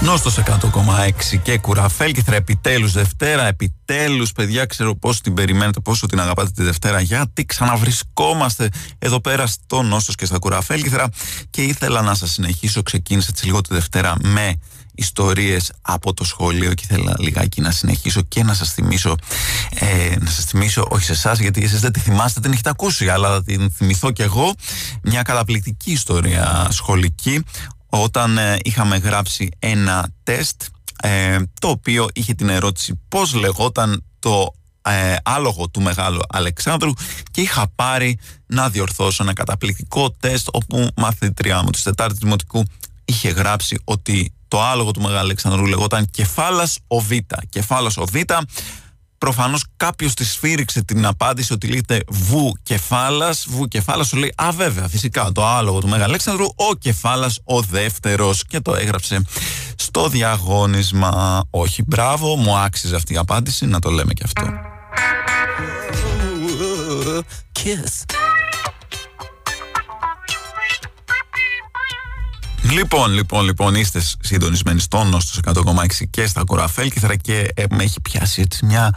Νόστος 100,6 και κουραφέλκυθρα επιτέλους Δευτέρα, επιτέλους παιδιά ξέρω πόσο την περιμένετε, πόσο την αγαπάτε τη Δευτέρα γιατί ξαναβρισκόμαστε εδώ πέρα στο Νόστος και στα κουραφέλκυθρα και ήθελα να σας συνεχίσω, ξεκίνησα έτσι λίγο τη Δευτέρα με ιστορίες από το σχολείο και ήθελα λιγάκι να συνεχίσω και να σας θυμίσω ε, να σας θυμίσω, όχι σε εσάς γιατί εσείς δεν τη θυμάστε, την έχετε ακούσει αλλά θα την θυμηθώ κι εγώ. Μια καταπληκτική ιστορία σχολική όταν ε, είχαμε γράψει ένα τεστ ε, το οποίο είχε την ερώτηση πώς λεγόταν το ε, άλογο του Μεγάλου Αλεξάνδρου και είχα πάρει να διορθώσω ένα καταπληκτικό τεστ όπου μαθήτριά μου της Τετάρτης Δημοτικού είχε γράψει ότι το άλογο του Μεγάλου Αλεξάνδρου λεγόταν κεφάλας ο Β. Κεφάλας ο Β προφανώς κάποιος της σφύριξε την απάντηση ότι λέγεται βου κεφάλας, βου κεφάλας σου λέει α βέβαια φυσικά το άλογο του Μέγα Αλέξανδρου, ο κεφάλας ο δεύτερος και το έγραψε στο διαγώνισμα. Όχι μπράβο, μου άξιζε αυτή η απάντηση, να το λέμε και αυτό. Kiss. Λοιπόν, λοιπόν, λοιπόν, είστε συντονισμένοι στον Νόστο 100,6 και στα Κοραφέλκυθρα και ε, με έχει πιάσει έτσι μια.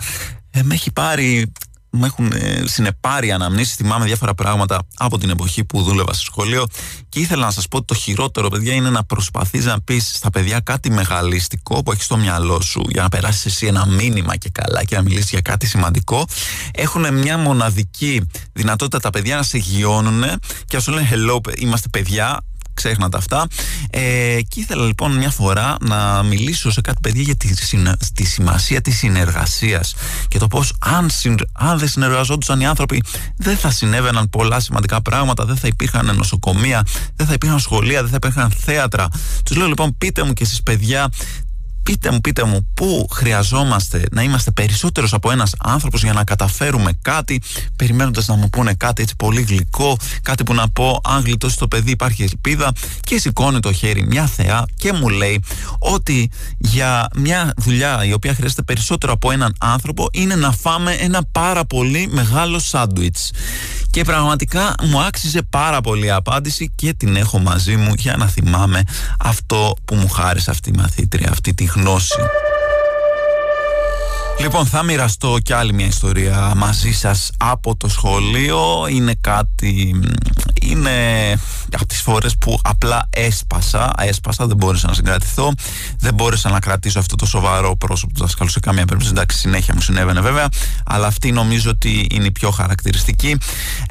Ε, με έχει πάρει. Μου έχουν ε, συνεπάρει αναμνήσεις, θυμάμαι διάφορα πράγματα από την εποχή που δούλευα στο σχολείο και ήθελα να σας πω ότι το χειρότερο παιδιά είναι να προσπαθείς να πεις στα παιδιά κάτι μεγαλιστικό που έχεις στο μυαλό σου για να περάσεις εσύ ένα μήνυμα και καλά και να μιλήσεις για κάτι σημαντικό έχουν μια μοναδική δυνατότητα τα παιδιά να σε γιώνουν και να σου λένε hello είμαστε παιδιά ξέχνατε αυτά. Ε, και ήθελα λοιπόν μια φορά να μιλήσω σε κάτι παιδιά για τη, τη σημασία της συνεργασίας και το πώς αν, αν δεν συνεργαζόντουσαν οι άνθρωποι δεν θα συνέβαιναν πολλά σημαντικά πράγματα, δεν θα υπήρχαν νοσοκομεία, δεν θα υπήρχαν σχολεία, δεν θα υπήρχαν θέατρα. Τους λέω λοιπόν πείτε μου και εσείς παιδιά πείτε μου, πείτε μου, πού χρειαζόμαστε να είμαστε περισσότερος από ένας άνθρωπος για να καταφέρουμε κάτι, περιμένοντας να μου πούνε κάτι έτσι πολύ γλυκό, κάτι που να πω, αν γλιτώσει το παιδί υπάρχει ελπίδα και σηκώνει το χέρι μια θεά και μου λέει ότι για μια δουλειά η οποία χρειάζεται περισσότερο από έναν άνθρωπο είναι να φάμε ένα πάρα πολύ μεγάλο σάντουιτς. Και πραγματικά μου άξιζε πάρα πολύ η απάντηση και την έχω μαζί μου για να θυμάμαι αυτό που μου χάρισε αυτή η μαθήτρια, αυτή τη γνώση. Λοιπόν, θα μοιραστώ κι άλλη μια ιστορία μαζί σας από το σχολείο. Είναι κάτι... Είναι από τις φορές που απλά έσπασα. Έσπασα, δεν μπόρεσα να συγκρατηθώ. Δεν μπόρεσα να κρατήσω αυτό το σοβαρό πρόσωπο του δασκάλου σε καμία περίπτωση. Εντάξει, συνέχεια μου συνέβαινε βέβαια. Αλλά αυτή νομίζω ότι είναι η πιο χαρακτηριστική.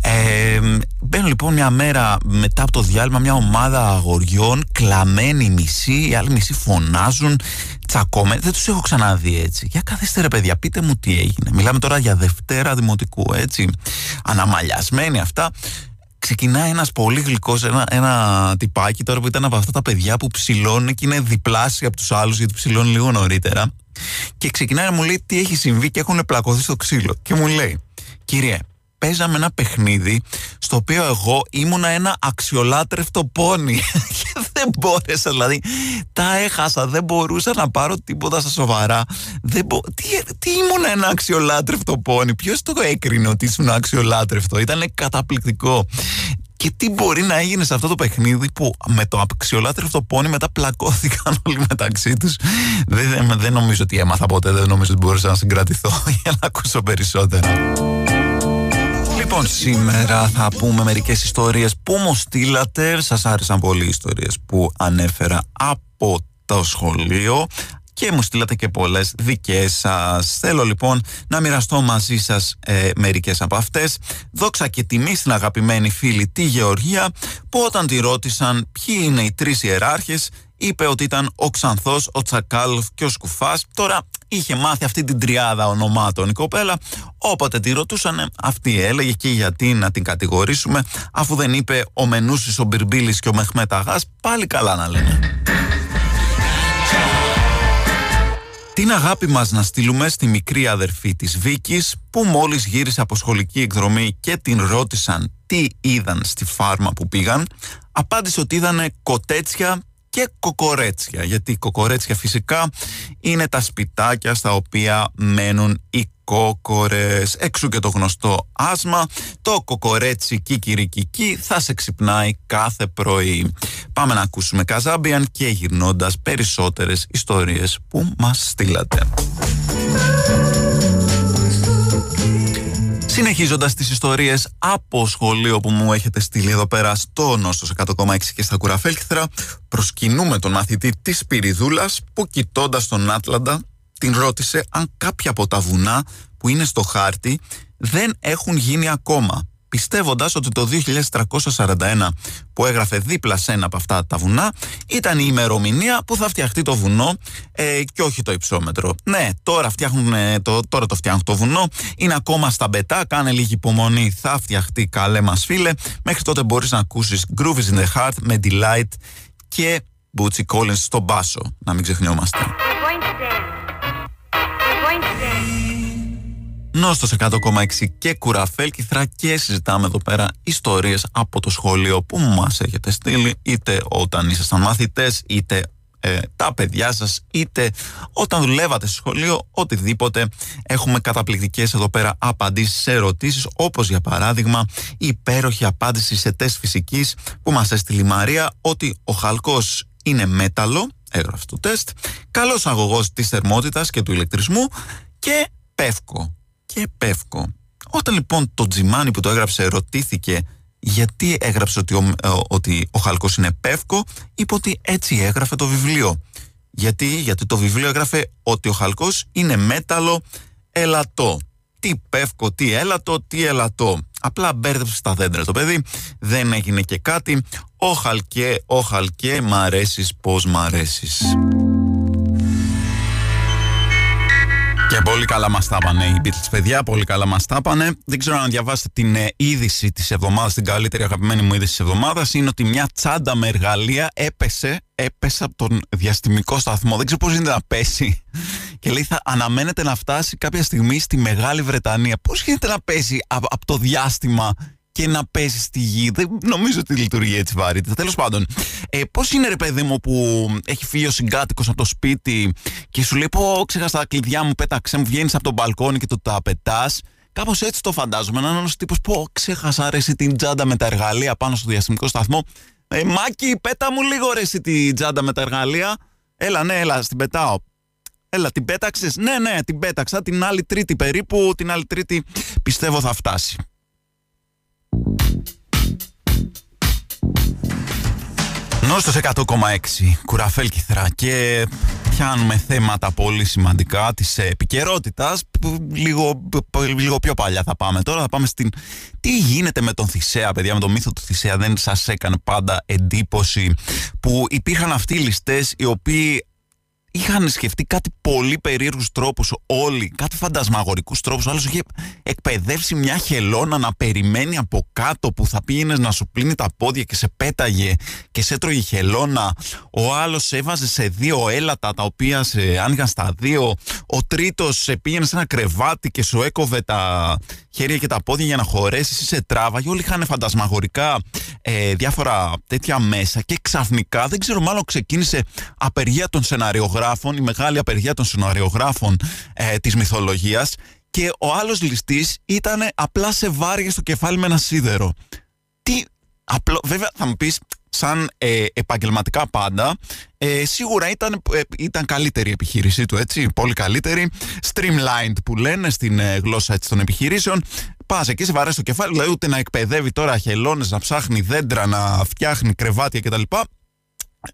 Ε, μπαίνω λοιπόν μια μέρα μετά από το διάλειμμα μια ομάδα αγοριών, κλαμμένοι μισή, οι άλλοι μισοί φωνάζουν τσακώμε. Δεν τους έχω ξαναδεί έτσι. Για καθίστε ρε παιδιά, πείτε μου τι έγινε. Μιλάμε τώρα για Δευτέρα Δημοτικού, έτσι. Αναμαλιασμένοι αυτά. Ξεκινάει ένας πολύ γλυκός, ένα, ένα τυπάκι τώρα που ήταν από αυτά τα παιδιά που ψηλώνουν και είναι διπλάσια από τους άλλους γιατί ψηλώνουν λίγο νωρίτερα. Και ξεκινάει να μου λέει τι έχει συμβεί και έχουν πλακωθεί στο ξύλο. Και μου λέει, κύριε, παίζαμε ένα παιχνίδι στο οποίο εγώ ήμουνα ένα αξιολάτρευτο πόνι και δεν μπόρεσα δηλαδή τα έχασα δεν μπορούσα να πάρω τίποτα στα σοβαρά δεν μπο... τι, τι ήμουνα ένα αξιολάτρευτο πόνι; Ποιος το έκρινε ότι ήσουν αξιολάτρευτο; Ήταν καταπληκτικό και τι μπορεί να έγινε σε αυτό το παιχνίδι που με το αξιολάτρευτο πόνι μετά πλακώθηκαν όλοι μεταξύ τους; Δεν, δεν, δεν νομίζω ότι έμαθα ποτέ, δεν νομίζω ότι μπορούσα να συγκρατηθώ για να ακούσω περισσότερα. Λοιπόν, σήμερα θα πούμε μερικές ιστορίες που μου στείλατε. Σας άρεσαν πολύ οι ιστορίες που ανέφερα από το σχολείο και μου στείλατε και πολλές δικές σας. Θέλω λοιπόν να μοιραστώ μαζί σας ε, μερικές από αυτές. Δόξα και τιμή στην αγαπημένη φίλη τη Γεωργία που όταν τη ρώτησαν ποιοι είναι οι τρεις ιεράρχες είπε ότι ήταν ο Ξανθός, ο Τσακάλοφ και ο Σκουφάς. Τώρα είχε μάθει αυτή την τριάδα ονομάτων η κοπέλα, όποτε τη ρωτούσαν αυτή έλεγε και γιατί να την κατηγορήσουμε αφού δεν είπε ο Μενούσης, ο Μπυρμπίλης και ο Μεχμέταγάς, πάλι καλά να λένε. Την αγάπη μας να στείλουμε στη μικρή αδερφή της Βίκης που μόλις γύρισε από σχολική εκδρομή και την ρώτησαν τι είδαν στη φάρμα που πήγαν απάντησε ότι είδανε κοτέτσια και κοκορέτσια γιατί κοκορέτσια φυσικά είναι τα σπιτάκια στα οποία μένουν οι κόκορες. Έξω και το γνωστό άσμα το κοκορέτσι κικυρικική θα σε ξυπνάει κάθε πρωί. Πάμε να ακούσουμε Καζάμπιαν και γυρνώντας περισσότερες ιστορίες που μας στείλατε Συνεχίζοντας τις ιστορίες από σχολείο που μου έχετε στείλει εδώ πέρα στο Νόστος 100,6 και στα Κουραφέλκυθρα προσκυνούμε τον μαθητή της Πυριδούλας που κοιτώντας τον Άτλαντα την ρώτησε αν κάποια από τα βουνά που είναι στο χάρτη δεν έχουν γίνει ακόμα πιστεύοντας ότι το 2341 που έγραφε δίπλα σε ένα από αυτά τα βουνά ήταν η ημερομηνία που θα φτιαχτεί το βουνό ε, και όχι το υψόμετρο. Ναι, τώρα, φτιάχνουν, ε, το, τώρα το φτιάχνουν το βουνό, είναι ακόμα στα μπετά, κάνε λίγη υπομονή, θα φτιαχτεί καλέ μας φίλε. Μέχρι τότε μπορείς να ακούσεις Groove in the Heart με Delight και Bootsy Collins στον μπάσο, να μην ξεχνιόμαστε. Νόστος 100,6 και κουραφέλ κυθρά και συζητάμε εδώ πέρα ιστορίες από το σχολείο που μας έχετε στείλει είτε όταν ήσασταν μαθητές είτε ε, τα παιδιά σας είτε όταν δουλεύατε στο σχολείο οτιδήποτε. Έχουμε καταπληκτικές εδώ πέρα απαντήσεις σε ερωτήσεις όπως για παράδειγμα η υπέροχη απάντηση σε τεστ φυσικής που μας έστειλε η Μαρία ότι ο χαλκός είναι μέταλλο έγραφε το τεστ καλός αγωγός της θερμότητας και του ηλεκτρισμού και πεύκο και Πεύκο. Όταν λοιπόν το Τζιμάνι που το έγραψε ρωτήθηκε γιατί έγραψε ότι ο, ε, ότι ο Χαλκός είναι Πεύκο, είπε ότι έτσι έγραφε το βιβλίο. Γιατί, γιατί το βιβλίο έγραφε ότι ο Χαλκός είναι μέταλλο ελατό. Τι Πεύκο, τι έλατο, τι ελατό. Απλά μπέρδεψε τα δέντρα το παιδί, δεν έγινε και κάτι. Ο Χαλκέ, ο Χαλκέ, μ' αρέσεις πως μ' αρέσεις. Και πολύ καλά μας τα πάνε οι Beatles, παιδιά. Πολύ καλά μας τα πάνε. Δεν ξέρω αν διαβάσετε την ε, είδηση της εβδομάδας, την καλύτερη αγαπημένη μου είδηση της εβδομάδας. Είναι ότι μια τσάντα με εργαλεία έπεσε, έπεσε από τον διαστημικό σταθμό. Δεν ξέρω πώς γίνεται να πέσει. Και λέει θα αναμένεται να φτάσει κάποια στιγμή στη Μεγάλη Βρετανία. Πώς γίνεται να πέσει από το διάστημα και να πέσεις στη γη. Δεν νομίζω ότι λειτουργεί έτσι βαρύτητα. Τέλος πάντων, ε, πώς είναι ρε παιδί μου που έχει φύγει ο συγκάτοικος από το σπίτι και σου λέει: Πω, ξέχασα τα κλειδιά μου, πέταξε μου, βγαίνεις από τον μπαλκόνι και το τα πετά. Κάπως έτσι το φαντάζομαι. Να είναι ένας τύπος: Πω, ξέχασα αρέσει την τσάντα με τα εργαλεία πάνω στο διαστημικό σταθμό. Ε, Μάκη, πέτα μου λίγο ρε την τσάντα με τα εργαλεία. Έλα, ναι, έλα, στην πετάω. Έλα, την πέταξες; Ναι, ναι, την πέταξα. Την άλλη Τρίτη περίπου. Την άλλη Τρίτη πιστεύω θα φτάσει. Νόστος 100,6 Κουραφέλ Κιθρά και πιάνουμε θέματα πολύ σημαντικά της επικαιρότητας. Λίγο, λίγο πιο παλιά θα πάμε τώρα θα πάμε στην τι γίνεται με τον Θησέα παιδιά με τον μύθο του Θησέα δεν σας έκανε πάντα εντύπωση που υπήρχαν αυτοί οι ληστές οι οποίοι είχαν σκεφτεί κάτι πολύ περίεργους τρόπους όλοι, κάτι φαντασμαγορικού τρόπους. Ο άλλος είχε εκπαιδεύσει μια χελώνα να περιμένει από κάτω που θα πήγαινες να σου πλύνει τα πόδια και σε πέταγε και σε έτρωγε χελώνα. Ο άλλος έβαζε σε δύο έλατα τα οποία σε άνοιγαν στα δύο. Ο τρίτος σε πήγαινε σε ένα κρεβάτι και σου έκοβε τα χέρια και τα πόδια για να χωρέσεις ή σε τράβαγε. Όλοι είχαν φαντασμαγορικά ε, διάφορα τέτοια μέσα και ξαφνικά, δεν ξέρω, μάλλον ξεκίνησε απεργία των σεναριογράφων, η μεγάλη απεργία των σεναριογράφων ε, της μυθολογίας και ο άλλος ληστής ήταν απλά σε βάρια στο κεφάλι με ένα σίδερο. Τι απλό, βέβαια θα μου πεις σαν ε, επαγγελματικά πάντα ε, σίγουρα ήταν, ε, ήταν καλύτερη η επιχείρησή του έτσι, πολύ καλύτερη streamlined που λένε στην ε, γλώσσα έτσι, των επιχειρήσεων Πας εκεί, σε βαρέσει το κεφάλι, δηλαδή ούτε να εκπαιδεύει τώρα χελώνε, να ψάχνει δέντρα, να φτιάχνει κρεβάτια κτλ.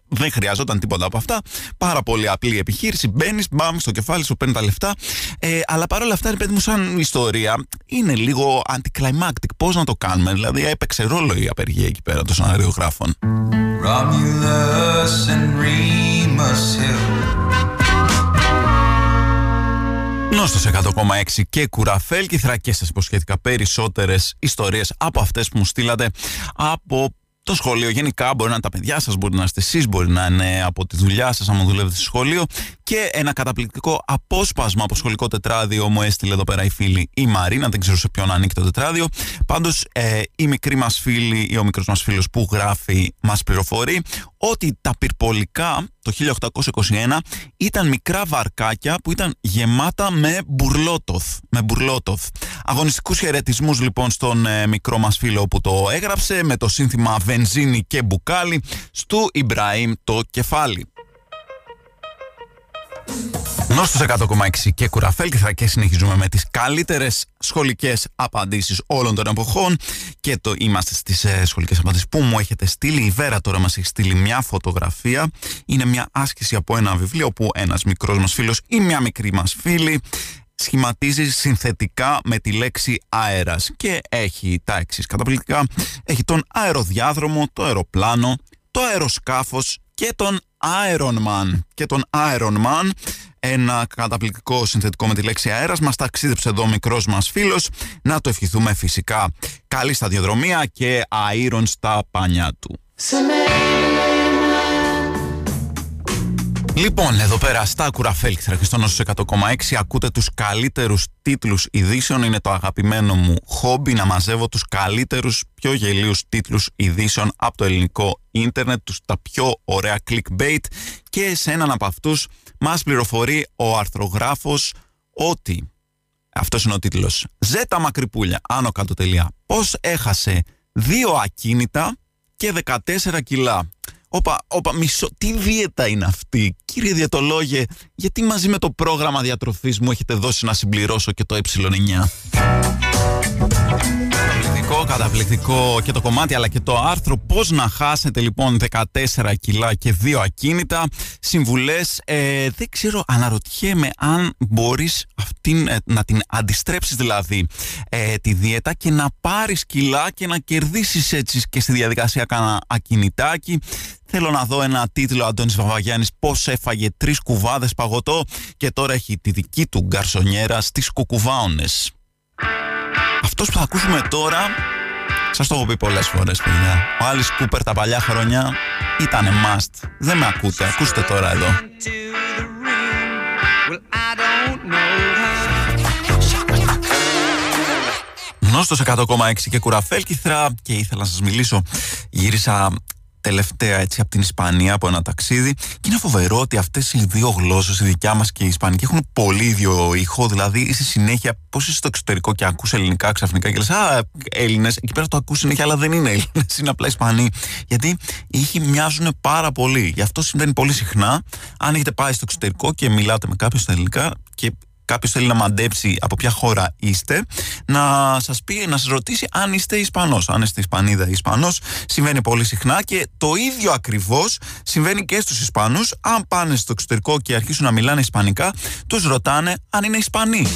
Δεν χρειαζόταν τίποτα από αυτά. Πάρα πολύ απλή επιχείρηση. Μπαίνεις, μπαμ στο κεφάλι σου, παίρνει τα λεφτά. Ε, αλλά παρόλα αυτά, ρε παιδί μου, σαν ιστορία, είναι λίγο anticlimactic. Πώς να το κάνουμε, δηλαδή έπαιξε ρόλο η απεργία εκεί πέρα των σαναριογράφων. Romulus and Remus Hill. Νόστος 100,6 και κουραφέλ και θρακές σας υποσχέθηκα περισσότερες ιστορίες από αυτές που μου στείλατε από το σχολείο. Γενικά μπορεί να είναι τα παιδιά σας, μπορεί να είστε εσείς, μπορεί να είναι από τη δουλειά σας άμα δουλεύετε στο σχολείο. Και ένα καταπληκτικό απόσπασμα από σχολικό τετράδιο μου έστειλε εδώ πέρα η φίλη η Μαρίνα, δεν ξέρω σε ποιον ανήκει το τετράδιο. Πάντως ε, η μικρή μας φίλη ή ο μικρός μας φίλος που γράφει μας πληροφορεί ότι τα πυρπολικά το 1821 ήταν μικρά βαρκάκια που ήταν γεμάτα με μπουρλότοθ. Με μπουρλότοθ. Αγωνιστικούς χαιρετισμούς λοιπόν στον ε, μικρό μας φίλο που το έγραψε με το σύνθημα βενζίνη και μπουκάλι στου Ιμπραήμ το κεφάλι. Νόστος 100,6 και κουραφέλ και θα και συνεχίζουμε με τις καλύτερες σχολικές απαντήσεις όλων των εποχών και το είμαστε στις ε, σχολικές απαντήσεις που μου έχετε στείλει. Η Βέρα τώρα μας έχει στείλει μια φωτογραφία. Είναι μια άσκηση από ένα βιβλίο που ένας μικρός μας φίλος ή μια μικρή μας φίλη σχηματίζει συνθετικά με τη λέξη αέρας και έχει τα εξής καταπληκτικά. Έχει τον αεροδιάδρομο, το αεροπλάνο, το αεροσκάφος και τον Iron Man. Και τον Iron Man, ένα καταπληκτικό συνθετικό με τη λέξη αέρας, μας ταξίδεψε εδώ ο μικρός μας φίλος. Να το ευχηθούμε φυσικά καλή σταδιοδρομία και αήρων στα πάνια του. Λοιπόν, εδώ πέρα στα κουραφέλκυθρα και στον Νόσο 100,6 ακούτε τους καλύτερους τίτλους ειδήσεων. Είναι το αγαπημένο μου χόμπι να μαζεύω τους καλύτερους, πιο γελίους τίτλους ειδήσεων από το ελληνικό ίντερνετ, τους τα πιο ωραία clickbait και σε έναν από αυτούς μας πληροφορεί ο αρθρογράφος ότι αυτός είναι ο τίτλος «Ζέτα μακρυπούλια, άνω κάτω τελεία, πώς έχασε δύο ακίνητα και 14 κιλά». Όπα, όπα, μισό, τι δίαιτα είναι αυτή. Κύριε διαιτολόγε, γιατί μαζί με το πρόγραμμα διατροφής μου έχετε δώσει να συμπληρώσω και το ε9. Καταπληκτικό, καταπληκτικό και το κομμάτι αλλά και το άρθρο. Πώς να χάσετε λοιπόν 14 κιλά και 2 ακίνητα. Συμβουλές ε, δεν ξέρω αναρωτιέμαι αν μπορείς αυτήν, ε, να την αντιστρέψεις δηλαδή ε, τη δίαιτα και να πάρεις κιλά και να κερδίσεις έτσι και στη διαδικασία κάνα ακινητάκι. Θέλω να δω ένα τίτλο Αντώνης Βαβαγιάννης πώς έφαγε τρεις κουβάδες παγωτό και τώρα έχει τη δική του γκαρσονιέρα στις κουκουβάονες. Αυτός που θα ακούσουμε τώρα, σας το έχω πει πολλές φορές παιδιά, ο Άλις Κούπερ τα παλιά χρόνια ήταν must. Δεν με ακούτε, ακούστε τώρα εδώ. Γνώστος 100,6 και κουραφέλκυθρα και ήθελα να σας μιλήσω. Γύρισα τελευταία έτσι από την Ισπανία από ένα ταξίδι. Και είναι φοβερό ότι αυτές οι δύο γλώσσες, η δικιά μας και η Ισπανική έχουν πολύ ίδιο ήχο, δηλαδή είσαι συνέχεια πώς είσαι στο εξωτερικό και ακούς ελληνικά ξαφνικά και λες α Έλληνες, εκεί πέρα το ακούς συνέχεια αλλά δεν είναι Έλληνες, είναι απλά Ισπανοί. Γιατί οι ήχοι μοιάζουν πάρα πολύ, γι' αυτό συμβαίνει πολύ συχνά. Αν έχετε πάει στο εξωτερικό και μιλάτε με κάποιον στα ελληνικά και κάποιος θέλει να μαντέψει από ποια χώρα είστε, να σας πει, να σας ρωτήσει αν είστε Ισπανός. Αν είστε Ισπανίδα ή Ισπανός, συμβαίνει πολύ συχνά και το ίδιο ακριβώς συμβαίνει και στους Ισπανούς. Αν πάνε στο εξωτερικό και αρχίσουν να μιλάνε Ισπανικά, τους ρωτάνε αν είναι Ισπανοί.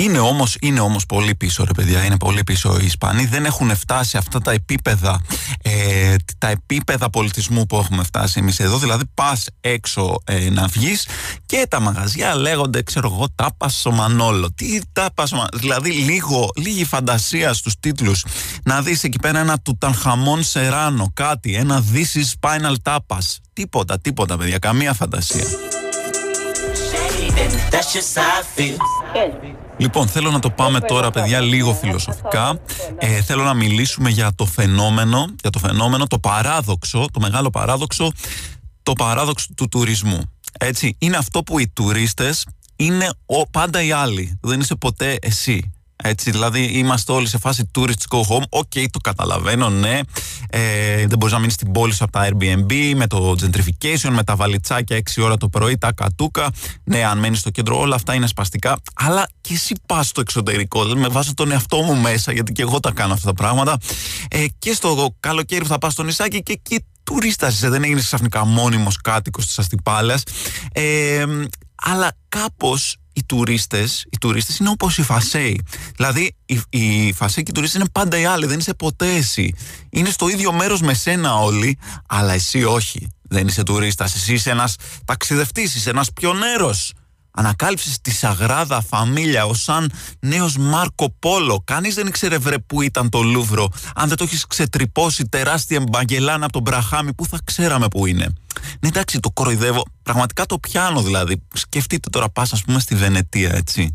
Είναι όμως, είναι όμως πολύ πίσω ρε παιδιά, είναι πολύ πίσω οι Ισπανοί. Δεν έχουν φτάσει αυτά τα επίπεδα ε, τα επίπεδα πολιτισμού που έχουμε φτάσει εμείς εδώ. Δηλαδή πας έξω ε, να βγεις και τα μαγαζιά λέγονται ξέρω εγώ τάπα στο Μανόλο τι τάπα στο δηλαδή λίγο, λίγη φαντασία στους τίτλους. Να δεις εκεί πέρα ένα τουτανχαμόν σεράνο κάτι, ένα this is spinal tapas τίποτα, τίποτα παιδιά, καμία φαντασία Λοιπόν, θέλω να το πάμε τώρα, παιδιά, λίγο φιλοσοφικά. Ε, θέλω να μιλήσουμε για το φαινόμενο, για το φαινόμενο, το παράδοξο, το μεγάλο παράδοξο, το παράδοξο του τουρισμού. Έτσι, είναι αυτό που οι τουρίστες είναι ο, πάντα οι άλλοι. Δεν είσαι ποτέ εσύ. Έτσι, δηλαδή είμαστε όλοι σε φάση tourist go home. OK, okay, το καταλαβαίνω, ναι. Ε, δεν μπορείς να μείνεις στην πόλη σου από τα Airbnb, με το gentrification, με τα βαλιτσάκια 6 ώρα το πρωί, τα κατούκα. Ναι, αν μένεις στο κέντρο, όλα αυτά είναι σπαστικά. Αλλά και εσύ πας στο εξωτερικό. Δηλαδή, με βάζω τον εαυτό μου μέσα, γιατί και εγώ τα κάνω αυτά τα πράγματα. Ε, και στο καλοκαίρι που θα πας στο νησάκι και εκεί τουρίστας είσαι, δεν έγινες ξαφνικά μόνιμος κάτοικος της Αστυπάλαια. Ε, αλλά κάπως οι τουρίστες οι τουρίστες είναι όπως οι φασέοι. Δηλαδή, οι, οι φασέοι και οι τουρίστες είναι πάντα οι άλλοι, δεν είσαι ποτέ εσύ. Είναι στο ίδιο μέρος με σένα όλοι, αλλά εσύ όχι. Δεν είσαι τουρίστας. Εσύ είσαι ένας ταξιδευτής, είσαι ένας πιονέρος. Ανακάλυψε της Σαγράδα Φαμίλια ως σαν νέος Μάρκο Πόλο. Κανείς δεν ήξερε βρε που ήταν το Λούβρο. Αν δεν το είχες ξετρυπώσει τεράστιε Μαγγελάνε από το Μπραχάμι, πού θα ξέραμε που είναι. Ναι, εντάξει, το κοροϊδεύω. Πραγματικά το πιάνω δηλαδή. Σκεφτείτε τώρα, πα, ας πούμε, στη Βενετία, έτσι.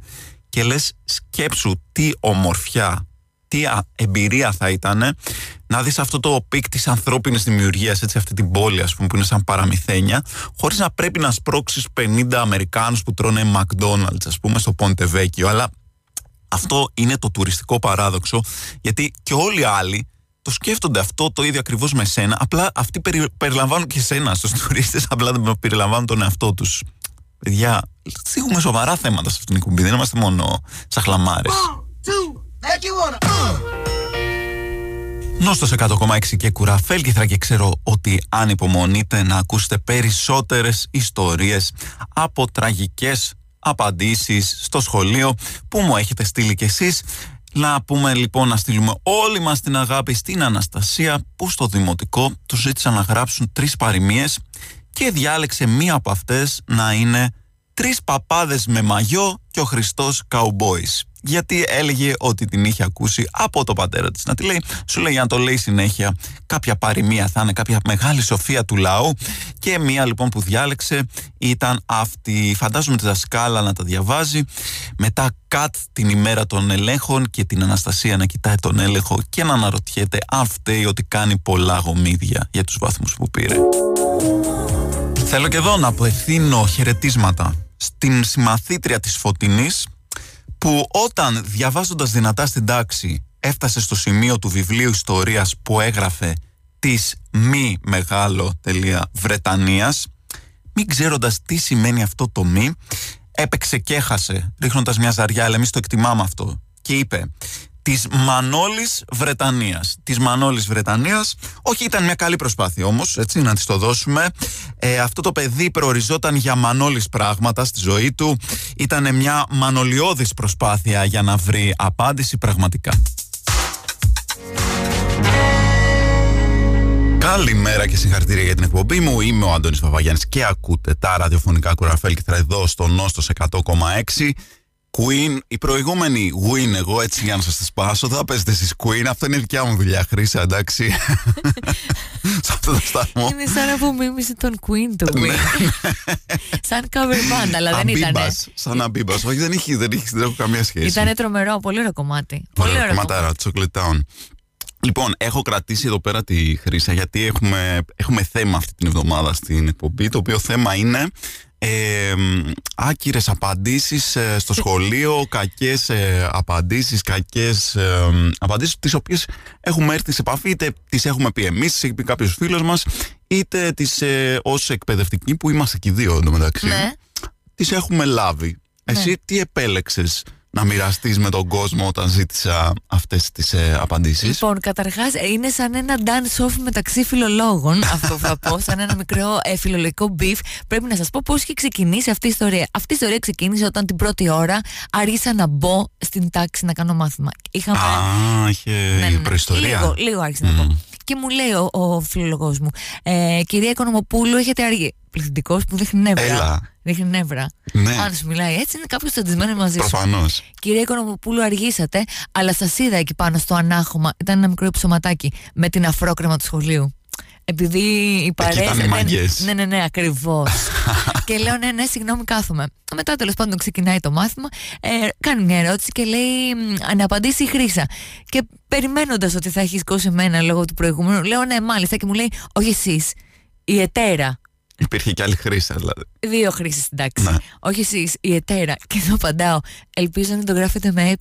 Και λες, σκέψου τι ομορφιά τι εμπειρία θα ήταν να δεις αυτό το peak της ανθρώπινης δημιουργίας, έτσι, αυτή την πόλη ας πούμε που είναι σαν παραμυθένια, χωρίς να πρέπει να σπρώξεις 50 Αμερικάνους που τρώνε McDonald's ας πούμε στο Ponte Vecchio, αλλά αυτό είναι το τουριστικό παράδοξο, γιατί και όλοι οι άλλοι το σκέφτονται αυτό το ίδιο ακριβώς με σένα, απλά αυτοί περι, περιλαμβάνουν και σένα στους τουρίστες, απλά δεν περιλαμβάνουν τον εαυτό τους. Παιδιά, έχουμε σοβαρά θέματα σε αυτήν την κουμπί, δεν είμαστε μόνο σαχλαμάρες. Νόστος 100,6 και κουραφέλκυθρα και ξέρω ότι αν υπομονείτε να ακούσετε περισσότερες ιστορίες από τραγικές απαντήσεις στο σχολείο που μου έχετε στείλει κι εσείς. Να πούμε λοιπόν να στείλουμε όλη μας την αγάπη στην Αναστασία που στο Δημοτικό τους ζήτησαν να γράψουν τρεις παροιμίες και διάλεξε μία από αυτές να είναι τρεις παπάδες με μαγιό και ο Χριστός Καουμπόης γιατί έλεγε ότι την είχε ακούσει από το πατέρα της. Να τη λέει, σου λέει αν το λέει συνέχεια κάποια παροιμία θα είναι κάποια μεγάλη σοφία του λαού και μία λοιπόν που διάλεξε ήταν αυτή, φαντάζομαι τη δασκάλα να τα διαβάζει, μετά κατ την ημέρα των ελέγχων και την Αναστασία να κοιτάει τον έλεγχο και να αναρωτιέται αν φταίει ότι κάνει πολλά γομίδια για τους βαθμούς που πήρε. Θέλω και εδώ να απευθύνω χαιρετίσματα στην συμμαθήτρια της Φωτεινής που όταν διαβάζοντας δυνατά στην τάξη έφτασε στο σημείο του βιβλίου ιστορίας που έγραφε της μη μεγάλο τελεία Βρετανίας μην ξέροντας τι σημαίνει αυτό το μη έπαιξε και έχασε ρίχνοντας μια ζαριά αλλά εμείς το εκτιμάμε αυτό και είπε της Μανώλης Βρετανίας. Της Μανώλης Βρετανίας, όχι ήταν μια καλή προσπάθεια όμως, έτσι, να της το δώσουμε. Ε, αυτό το παιδί προοριζόταν για Μανώλης πράγματα στη ζωή του. Ήταν μια μανολιώδης προσπάθεια για να βρει απάντηση πραγματικά. Καλημέρα και συγχαρητήρια για την εκπομπή μου. Είμαι ο Αντώνης Παπαγιάννης και ακούτε τα ραδιοφωνικά κουραφέλκυθρα εδώ στο Νόστος 100,6. Queen, η προηγούμενη Win, εγώ έτσι για να σας τη σπάσω, θα παίζετε εσείς Queen. Αυτό είναι δικιά μου δουλειά, Χρήσα, εντάξει. Σε αυτό το σταθμό. Είναι σαν απομίμηση τον Queen το ναι. Queen. σαν cover band, αλλά δεν ήταν. Σαν αμπίμπας. Όχι, δεν είχε, δεν, είχε, δεν έχω καμία σχέση. Ήταν τρομερό, πολύ ωραίο κομμάτι. Πολύ ωραίο κομμάτι. Chocolate Town. Λοιπόν, έχω κρατήσει εδώ πέρα τη Χρήσα γιατί έχουμε, έχουμε θέμα αυτή την εβδομάδα στην εκπομπή. Το οποίο θέμα είναι ε, άκυρες απαντήσεις ε, στο σχολείο, κακές ε, απαντήσεις, κακές ε, απαντήσεις τις οποίες έχουμε έρθει σε επαφή είτε τις έχουμε πει εμείς, τις έχει πει κάποιος φίλος μας είτε τις ε, ως εκπαιδευτικοί που είμαστε και οι δύο εντωμεταξύ ναι. τις έχουμε λάβει. Ναι. Εσύ τι επέλεξες να μοιραστείς με τον κόσμο όταν ζήτησα αυτές τις ε, απαντήσεις. Λοιπόν, καταρχάς είναι σαν ένα dance off μεταξύ φιλολόγων, αυτό που θα πω, σαν ένα μικρό ε, φιλολογικό beef. Πρέπει να σας πω πώς είχε ξεκινήσει αυτή η ιστορία. Αυτή η ιστορία ξεκίνησε όταν την πρώτη ώρα άρχισα να μπω στην τάξη να κάνω μάθημα. Είχαμε... Α, είχε ναι, ναι, προϊστορία. Λίγο, λίγο άρχισα mm. να πω. Και μου λέει ο, ο φιλολογός μου, ε, κυρία Οικονομοπούλου, έχετε αργεί. Πληθυντικός που δείχνει νεύρα. Έλα. Δείχνει νεύρα. Ναι. Αν σου μιλάει έτσι, είναι κάποιος τσαντισμένο μαζί σου. Προφανώς. Κυρία Οικονομοπούλου, αργήσατε, αλλά σας είδα εκεί πάνω στο ανάχωμα. Ήταν ένα μικρό ψωματάκι με την αφρόκρεμα του σχολείου. Επειδή η παρέα. Ναι, ναι, ναι, ακριβώς. και λέω, ναι, ναι, συγγνώμη, κάθομαι. Μετά τέλος πάντων ξεκινάει το μάθημα, ε, κάνει μια ερώτηση και λέει να απαντήσει η Χρήσα. Και περιμένοντας ότι θα έχει σηκώσει εμένα λόγω του προηγούμενου, λέω, ναι, μάλιστα, και μου λέει, Όχι εσείς, η ετέρα. Υπήρχε και άλλη χρήση, δηλαδή. Δύο χρήσεις στην τάξη. Ναι. Όχι εσείς, η ετέρα. Και εδώ απαντάω, ελπίζω να το γράφετε με ε.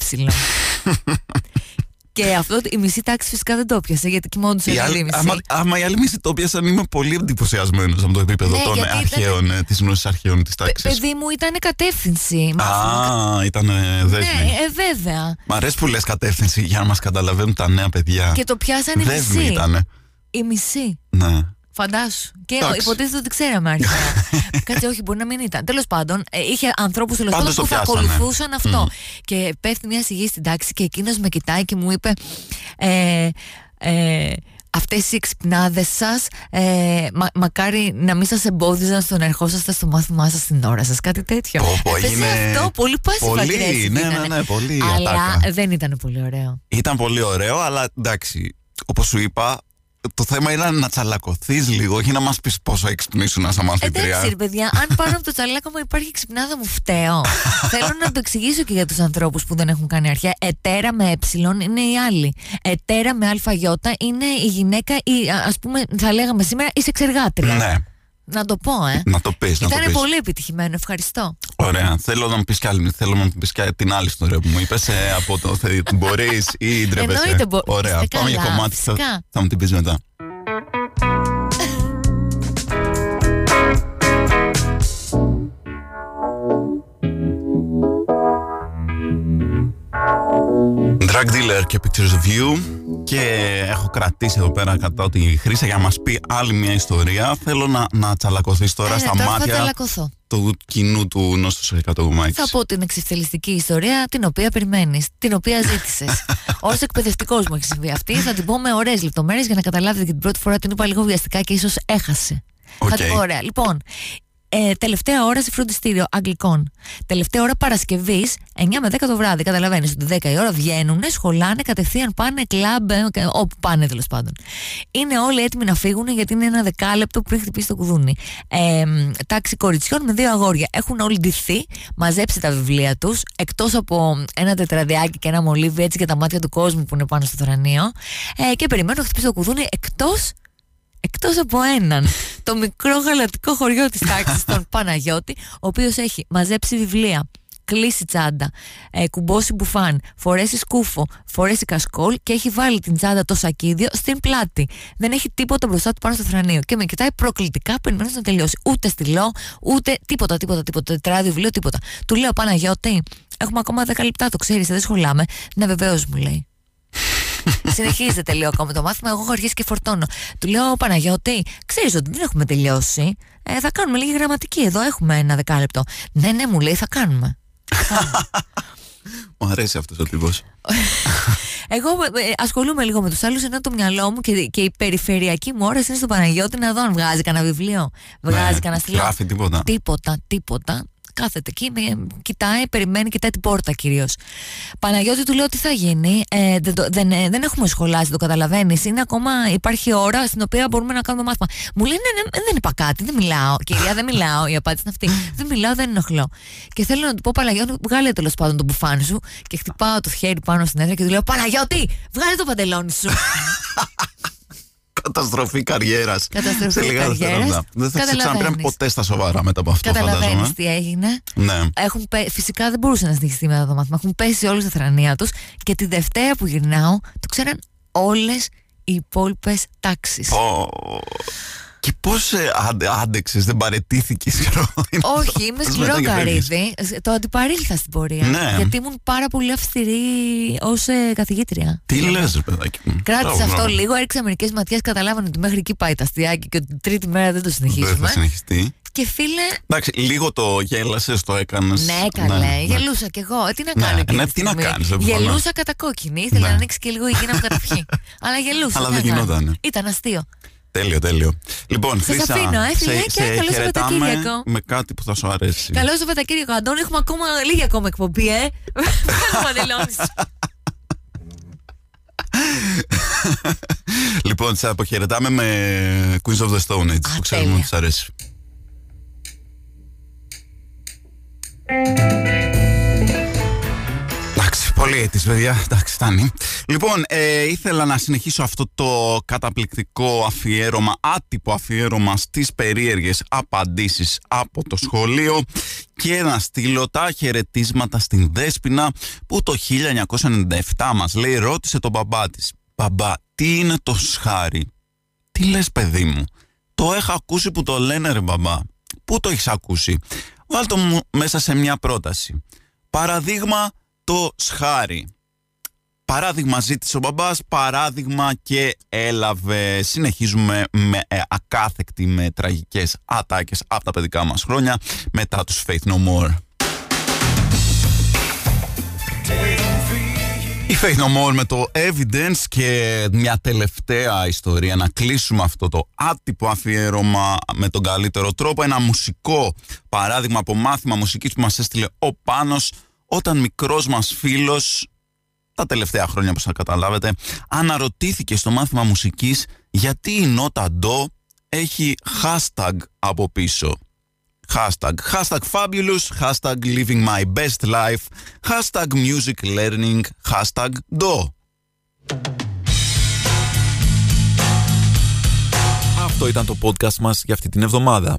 Και αυτό η μισή τάξη φυσικά δεν το πιάσε γιατί κοιμόντουσαν η άλλη μισή. Άμα, άμα οι άλλοι μισή το πιάσαν, είμαι πολύ εντυπωσιασμένος από το επίπεδο ναι, των αρχαίων, ήταν... της γνώσης αρχαίων της τάξης. Παιδί μου ήταν κατεύθυνση. Α, ήταν δέσμη. Ναι, ε, βέβαια. Μ' αρέσει που λες κατεύθυνση για να μας καταλαβαίνουν τα νέα παιδιά. Και το πιάσαν η μισή. Ήτανε. Η μισή. Ναι. Φαντάσου. Και Εντάξει. υποτίθεται ότι ξέραμε αρχικά. Κάτσε, όχι, μπορεί να μην ήταν. Τέλος πάντων, ε, είχε ανθρώπους που θα ακολουθούσαν αυτό. Και πέφτει μια σιγή στην τάξη και εκείνος με κοιτάει και μου είπε. Ε, ε, αυτές οι εξυπνάδες σας ε, μα, μακάρι να μην σας εμπόδιζαν στο να ερχόσαστε στο μάθημά σας στην ώρα σας κάτι τέτοιο πω, πω, είναι... αυτό πολύ πολύ, ναι, ναι, ναι, πολύ αλλά ατάκα. δεν ήταν πολύ ωραίο ήταν πολύ ωραίο αλλά εντάξει όπως σου είπα το θέμα ήταν να τσαλακωθείς λίγο, όχι να μας πεις πόσο έξυπνη ήσουν σαν μαθητρία. Εντάξει, ρε παιδιά, αν πάνω από το τσαλάκωμα υπάρχει ξυπνάδα μου, φταίω. Θέλω να το εξηγήσω και για τους ανθρώπους που δεν έχουν κάνει αρχαία. Ετέρα με ε είναι η άλλη. Ετέρα με αλφαγιώτα είναι η γυναίκα, ή α πούμε, θα λέγαμε σήμερα, η σεξεργάτρια. Ναι. Να το πω, ε. Να το πεις. Ήταν πολύ επιτυχημένο. Ευχαριστώ. Ωραία. Θέλω να μου πεις κι άλλη. Θέλω να μου πεις και την άλλη ιστορία που μου είπες ε, από το μπορείς ή ντρέπεσαι. Εννοείται μπορεί. Ωραία. Πάμε για κομμάτι. Θα, θα μου την πεις μετά. Drug Dealer και Pictures of You και έχω κρατήσει εδώ πέρα κατά τη χρήση για να μας πει άλλη μια ιστορία θέλω να, να τσαλακωθείς τώρα ε, στα μάτια του κοινού του νόστου εκατομμάκης Θα πω την εξευθελιστική ιστορία την οποία περιμένεις, την οποία ζήτησες Ως εκπαιδευτικός μου έχει συμβεί αυτή θα την πω με ωραίες λεπτομέρειες για να καταλάβετε και την πρώτη φορά την είπα λίγο βιαστικά και ίσως έχασε Okay. Θα την πω ωραία. Λοιπόν, ε, τελευταία ώρα σε φροντιστήριο Αγγλικών. Τελευταία ώρα Παρασκευής, 9 με 10 το βράδυ. Καταλαβαίνεις ότι 10 η ώρα βγαίνουν, σχολάνε, κατευθείαν πάνε κλαμπ, ε, όπου πάνε τέλος πάντων. Είναι όλοι έτοιμοι να φύγουν γιατί είναι ένα δεκάλεπτο πριν χτυπήσει το κουδούνι. Ε, τάξη κοριτσιών με δύο αγόρια. Έχουν όλοι ντυθεί, μαζέψει τα βιβλία τους, εκτός από ένα τετραδιάκι και ένα μολύβι έτσι για τα μάτια του κόσμου που είναι πάνω στο θρανείο. Ε, και περιμένουν να χτυπήσει το κουδούνι εκτός εκτός από έναν, το μικρό γαλατικό χωριό της τάξης, τον Παναγιώτη, ο οποίος έχει μαζέψει βιβλία, κλείσει τσάντα, ε, κουμπώσει μπουφάν, φορέσει σκούφο, φορέσει κασκόλ και έχει βάλει την τσάντα το σακίδιο στην πλάτη. Δεν έχει τίποτα μπροστά του πάνω στο θρανείο και με κοιτάει προκλητικά περιμένοντας να τελειώσει. Ούτε στυλό, ούτε τίποτα, τίποτα, τίποτα. Τετράδιο βιβλίο, τίποτα. Του λέω Παναγιώτη, έχουμε ακόμα 10 λεπτά, το ξέρεις, δεν σχολάμε. Ναι, βεβαίως μου λέει. Συνεχίζεται, λέω ακόμα το μάθημα. Εγώ έχω αρχίσει και φορτώνω. Του λέω, Παναγιώτη, ξέρεις ότι δεν έχουμε τελειώσει. Ε, θα κάνουμε λίγη γραμματική. Εδώ έχουμε ένα δεκάλεπτο. Ναι, ναι, μου λέει, θα κάνουμε. Μου αρέσει αυτός ο τύπο. Εγώ ε, ασχολούμαι λίγο με τους άλλους, ενώ το μυαλό μου και, και η περιφερειακή μου όραση είναι στο Παναγιώτη να δω αν βγάζει κανένα βιβλίο. Βγάζει ναι, κανένα στυλό. Γράφει τίποτα. Τίποτα, τίποτα κάθεται εκεί, με κοιτάει, περιμένει, κοιτάει την πόρτα κυρίως. Παναγιώτη του λέω τι θα γίνει; Ε, δεν, δεν, ε, δεν έχουμε σχολάσει, το καταλαβαίνεις. Είναι ακόμα, υπάρχει ώρα στην οποία μπορούμε να κάνουμε μάθημα. Μου λέει ναι, ναι, δεν είπα κάτι, δεν μιλάω. Κυρία, δεν μιλάω. Η απάντηση είναι αυτή. δεν μιλάω, δεν ενοχλώ. Και θέλω να του πω Παναγιώτη, βγάλε τέλος πάντων τον μπουφάν σου και χτυπάω το χέρι πάνω στην έδρα και του λέω Παναγιώτη, βγάλε το παντελόνι σου. Καταστροφή καριέρας. Καταστροφή καριέρας. Δεν θα σε ξαναπήραν ποτέ στα σοβαρά μετά από αυτό. Καταλαβαίνεις τι έγινε. Ναι. Έχουν, φυσικά δεν μπορούσε να συνεχιστεί μετά το μάθημα. Έχουν πέσει όλε τα θρανία τους και τη Δευτέρα που γυρνάω το ξέραν όλες οι υπόλοιπες τάξεις. Και πώς ε, άντεξες, δεν παρετήθηκες, Όχι, είμαι σκληρό καρύδι. Το αντιπαρήλθα στην πορεία. Ναι. Γιατί ήμουν πάρα πολύ αυστηρή ως ε, καθηγήτρια. Τι λες, παιδάκι μου. Κράτησα αυτό λίγο, έριξα μερικές ματιές, καταλάβανε ότι μέχρι εκεί πάει τα αστιάκι και την τρίτη μέρα δεν το συνεχίζουμε. Δεν θα συνεχιστεί. Και φίλε. Εντάξει, λίγο το γέλασες, το έκανες. Ναι, καλέ. Ναι, γελούσα κι εγώ. Ε, τι να ναι, κάνω. Ναι, ναι τι να κάνεις. Γελούσα κατά κόκκινη. Ήθελα ναι. να ανοίξει και λίγο υγιεινά μου καταπιεί. Αλλά γελούσα. Αλλά δεν γινόταν. Ήταν αστείο. Τέλειο, τέλειο. Λοιπόν, Σας Χρύσα, αφήνω, ε, σε, και σε καλό Σαββατοκύριακο. Με κάτι που θα σου αρέσει. Καλό Σαββατοκύριακο, Αντώνη. Έχουμε ακόμα λίγη ακόμα εκπομπή, ε. λοιπόν, σε αποχαιρετάμε με Queens of the Stone Age, που ξέρουμε ότι σου αρέσει. Πολύ της παιδιά. Εντάξει, φτάνει. Λοιπόν, ε, ήθελα να συνεχίσω αυτό το καταπληκτικό αφιέρωμα, άτυπο αφιέρωμα στις περίεργες απαντήσεις από το σχολείο και να στείλω τα χαιρετίσματα στην Δέσποινα που το 1997 μας λέει ρώτησε τον μπαμπά της «Μπαμπά, τι είναι το σχάρι» «Τι λες παιδί μου» «Το έχω ακούσει που το λένε ρε μπαμπά» «Πού το έχεις ακούσει» «Βάλτο μου μέσα σε μια πρόταση» «Παραδείγμα το σχάρι. Παράδειγμα ζήτησε ο μπαμπάς, παράδειγμα και έλαβε. Συνεχίζουμε με ε, ακάθεκτη, με τραγικές ατάκες από τα παιδικά μας χρόνια μετά τους Faith No More. Οι Faith No More με το Evidence και μια τελευταία ιστορία να κλείσουμε αυτό το άτυπο αφιέρωμα με τον καλύτερο τρόπο. Ένα μουσικό παράδειγμα από μάθημα μουσικής που μας έστειλε ο Πάνος όταν μικρός μας φίλος τα τελευταία χρόνια όπως θα καταλάβετε αναρωτήθηκε στο μάθημα μουσικής γιατί η νότα ντο έχει hashtag από πίσω. Hashtag, hashtag fabulous, hashtag living my best life, hashtag music learning, hashtag do. Αυτό ήταν το podcast μας για αυτή την εβδομάδα.